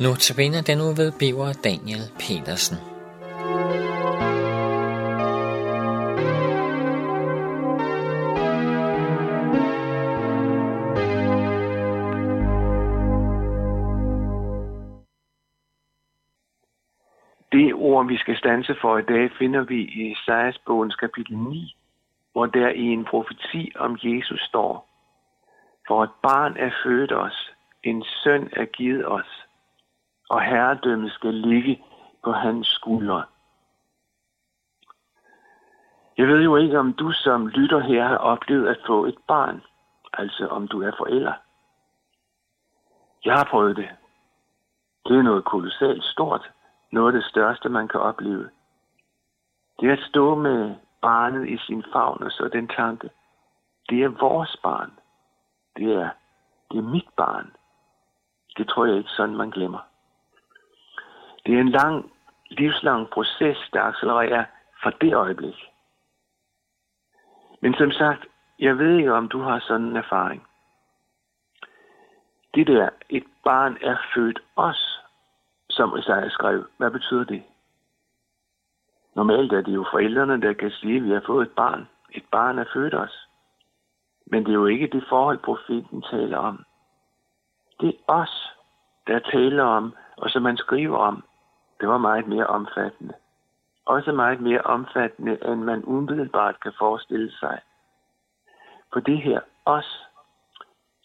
Nu tabiner den uge ved Biver Daniel Petersen. Det ord, vi skal stanse for i dag, finder vi i Esajas bogens kapitel 9, hvor der i en profeti om Jesus står. For et barn er født os, en søn er givet os, og herredømmet skal ligge på hans skuldre. Jeg ved jo ikke, om du som lytter her har oplevet at få et barn, altså om du er forælder. Jeg har prøvet det. Det er noget kolossalt stort, noget af det største, man kan opleve. Det at stå med barnet i sin favn, og så den tanke, det er vores barn. Det er, det er mit barn. Det tror jeg ikke sådan, man glemmer. Det er en lang, livslang proces, der accelererer fra det øjeblik. Men som sagt, jeg ved ikke, om du har sådan en erfaring. Det der, et barn er født os, som Isaiah skrev, hvad betyder det? Normalt er det jo forældrene, der kan sige, at vi har fået et barn. Et barn er født os. Men det er jo ikke det forhold, profeten taler om. Det er os, der taler om, og som man skriver om, det var meget mere omfattende. Også meget mere omfattende, end man umiddelbart kan forestille sig. For det her os,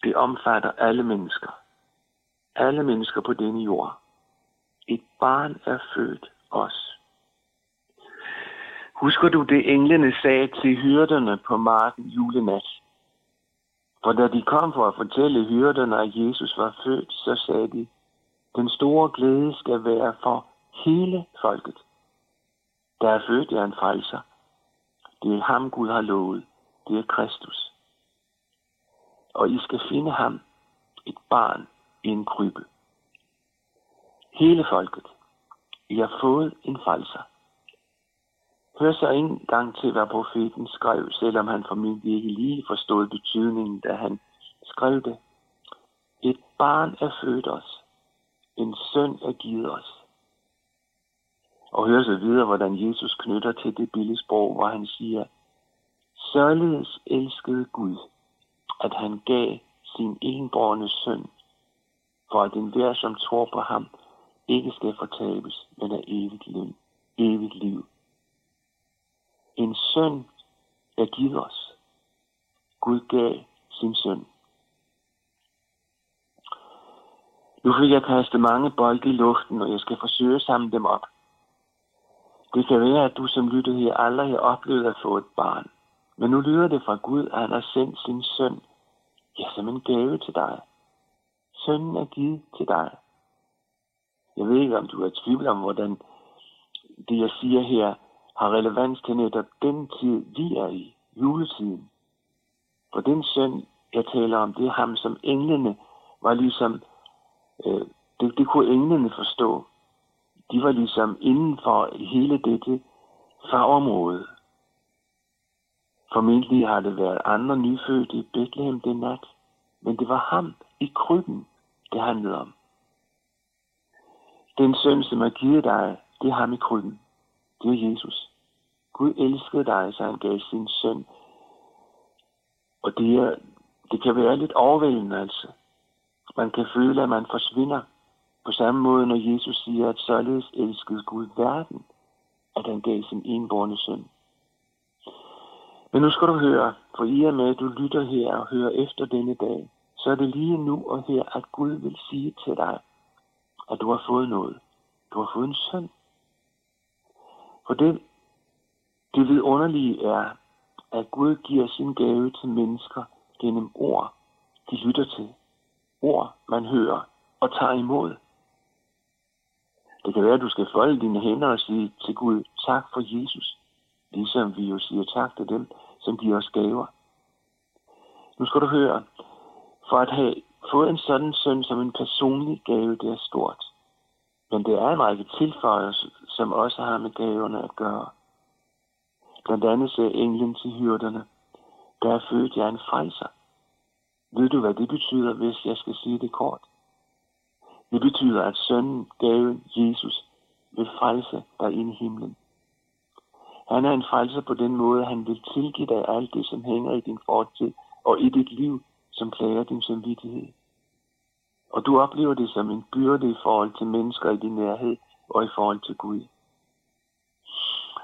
det omfatter alle mennesker. Alle mennesker på denne jord. Et barn er født os. Husker du det englene sagde til hyrderne på marken julenat? For da de kom for at fortælle hyrderne, at Jesus var født, så sagde de, den store glæde skal være for hele folket. Der er født jer en frelser. Det er ham, Gud har lovet. Det er Kristus. Og I skal finde ham, et barn, i en krybbe. Hele folket. I har fået en frelser. Hør så ikke engang til, hvad profeten skrev, selvom han formentlig ikke lige forstod betydningen, da han skrev det. Et barn er født os. En søn er givet os og høre så videre, hvordan Jesus knytter til det billedsprog, hvor han siger, Således elskede Gud, at han gav sin enborne søn, for at den der, som tror på ham, ikke skal fortabes, men er evigt liv. Evigt liv. En søn er givet os. Gud gav sin søn. Nu fik jeg kastet mange bolde i luften, og jeg skal forsøge at samle dem op. Det kan være, at du som lytter her aldrig har oplevet at få et barn. Men nu lyder det fra Gud, at han har sendt sin søn, ja, som en gave til dig. Sønnen er givet til dig. Jeg ved ikke, om du er i tvivl om, hvordan det, jeg siger her, har relevans til netop den tid, vi er i, juletiden. For den søn, jeg taler om, det er ham, som englene var ligesom, øh, det, det kunne englene forstå de var ligesom inden for hele dette fagområde. Formentlig har det været andre nyfødte i Bethlehem den nat, men det var ham i krybben, det handlede om. Den søn, som er givet dig, det er ham i krybben. Det er Jesus. Gud elskede dig, så han gav sin søn. Og det, er, det kan være lidt overvældende, altså. Man kan føle, at man forsvinder på samme måde, når Jesus siger, at således elskede Gud verden, at han gav sin enborne søn. Men nu skal du høre, for i og med, at du lytter her og hører efter denne dag, så er det lige nu og her, at Gud vil sige til dig, at du har fået noget. Du har fået en søn. For det, det vidunderlige er, at Gud giver sin gave til mennesker gennem ord, de lytter til. Ord, man hører og tager imod. Det kan være, at du skal folde dine hænder og sige til Gud, tak for Jesus. Ligesom vi jo siger tak til dem, som giver os gaver. Nu skal du høre, for at have fået en sådan søn som en personlig gave, det er stort. Men det er en række tilføjelser, som også har med gaverne at gøre. Blandt andet sagde englen til hyrderne, der er født jeg en frelser. Ved du, hvad det betyder, hvis jeg skal sige det kort? Det betyder, at sønnen, gaven, Jesus, vil frelse dig ind i himlen. Han er en frelser på den måde, han vil tilgive dig alt det, som hænger i din fortid og i dit liv, som plager din samvittighed. Og du oplever det som en byrde i forhold til mennesker i din nærhed og i forhold til Gud.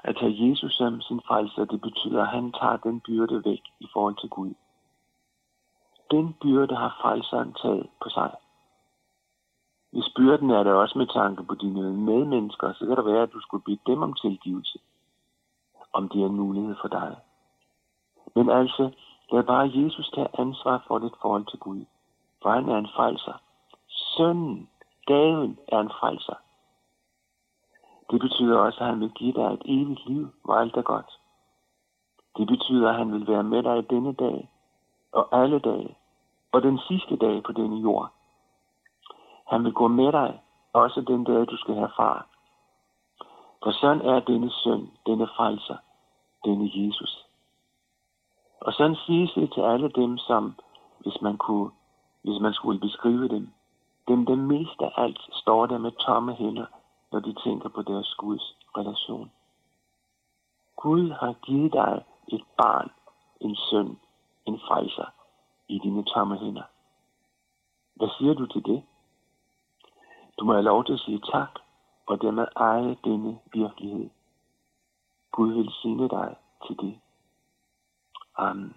At have Jesus som sin frelser, det betyder, at han tager den byrde væk i forhold til Gud. Den byrde har frelseren taget på sig. Hvis byrden er der også med tanke på dine medmennesker, så kan det være, at du skulle bede dem om tilgivelse, om det er en mulighed for dig. Men altså, lad bare Jesus tage ansvar for dit forhold til Gud, for han er en frelser. Sønnen, gaven, er en frelser. Det betyder også, at han vil give dig et evigt liv, hvor alt er godt. Det betyder, at han vil være med dig denne dag, og alle dage, og den sidste dag på denne jord. Han vil gå med dig, også den dag, du skal have far. For sådan er denne søn, denne frelser, denne Jesus. Og sådan siges det til alle dem, som, hvis man, kunne, hvis man skulle beskrive dem, dem, der mest af alt står der med tomme hænder, når de tænker på deres Guds relation. Gud har givet dig et barn, en søn, en frelser i dine tomme hænder. Hvad siger du til det? Du må have lov til at sige tak, og dermed eje denne virkelighed. Gud vil sine dig til det. Amen.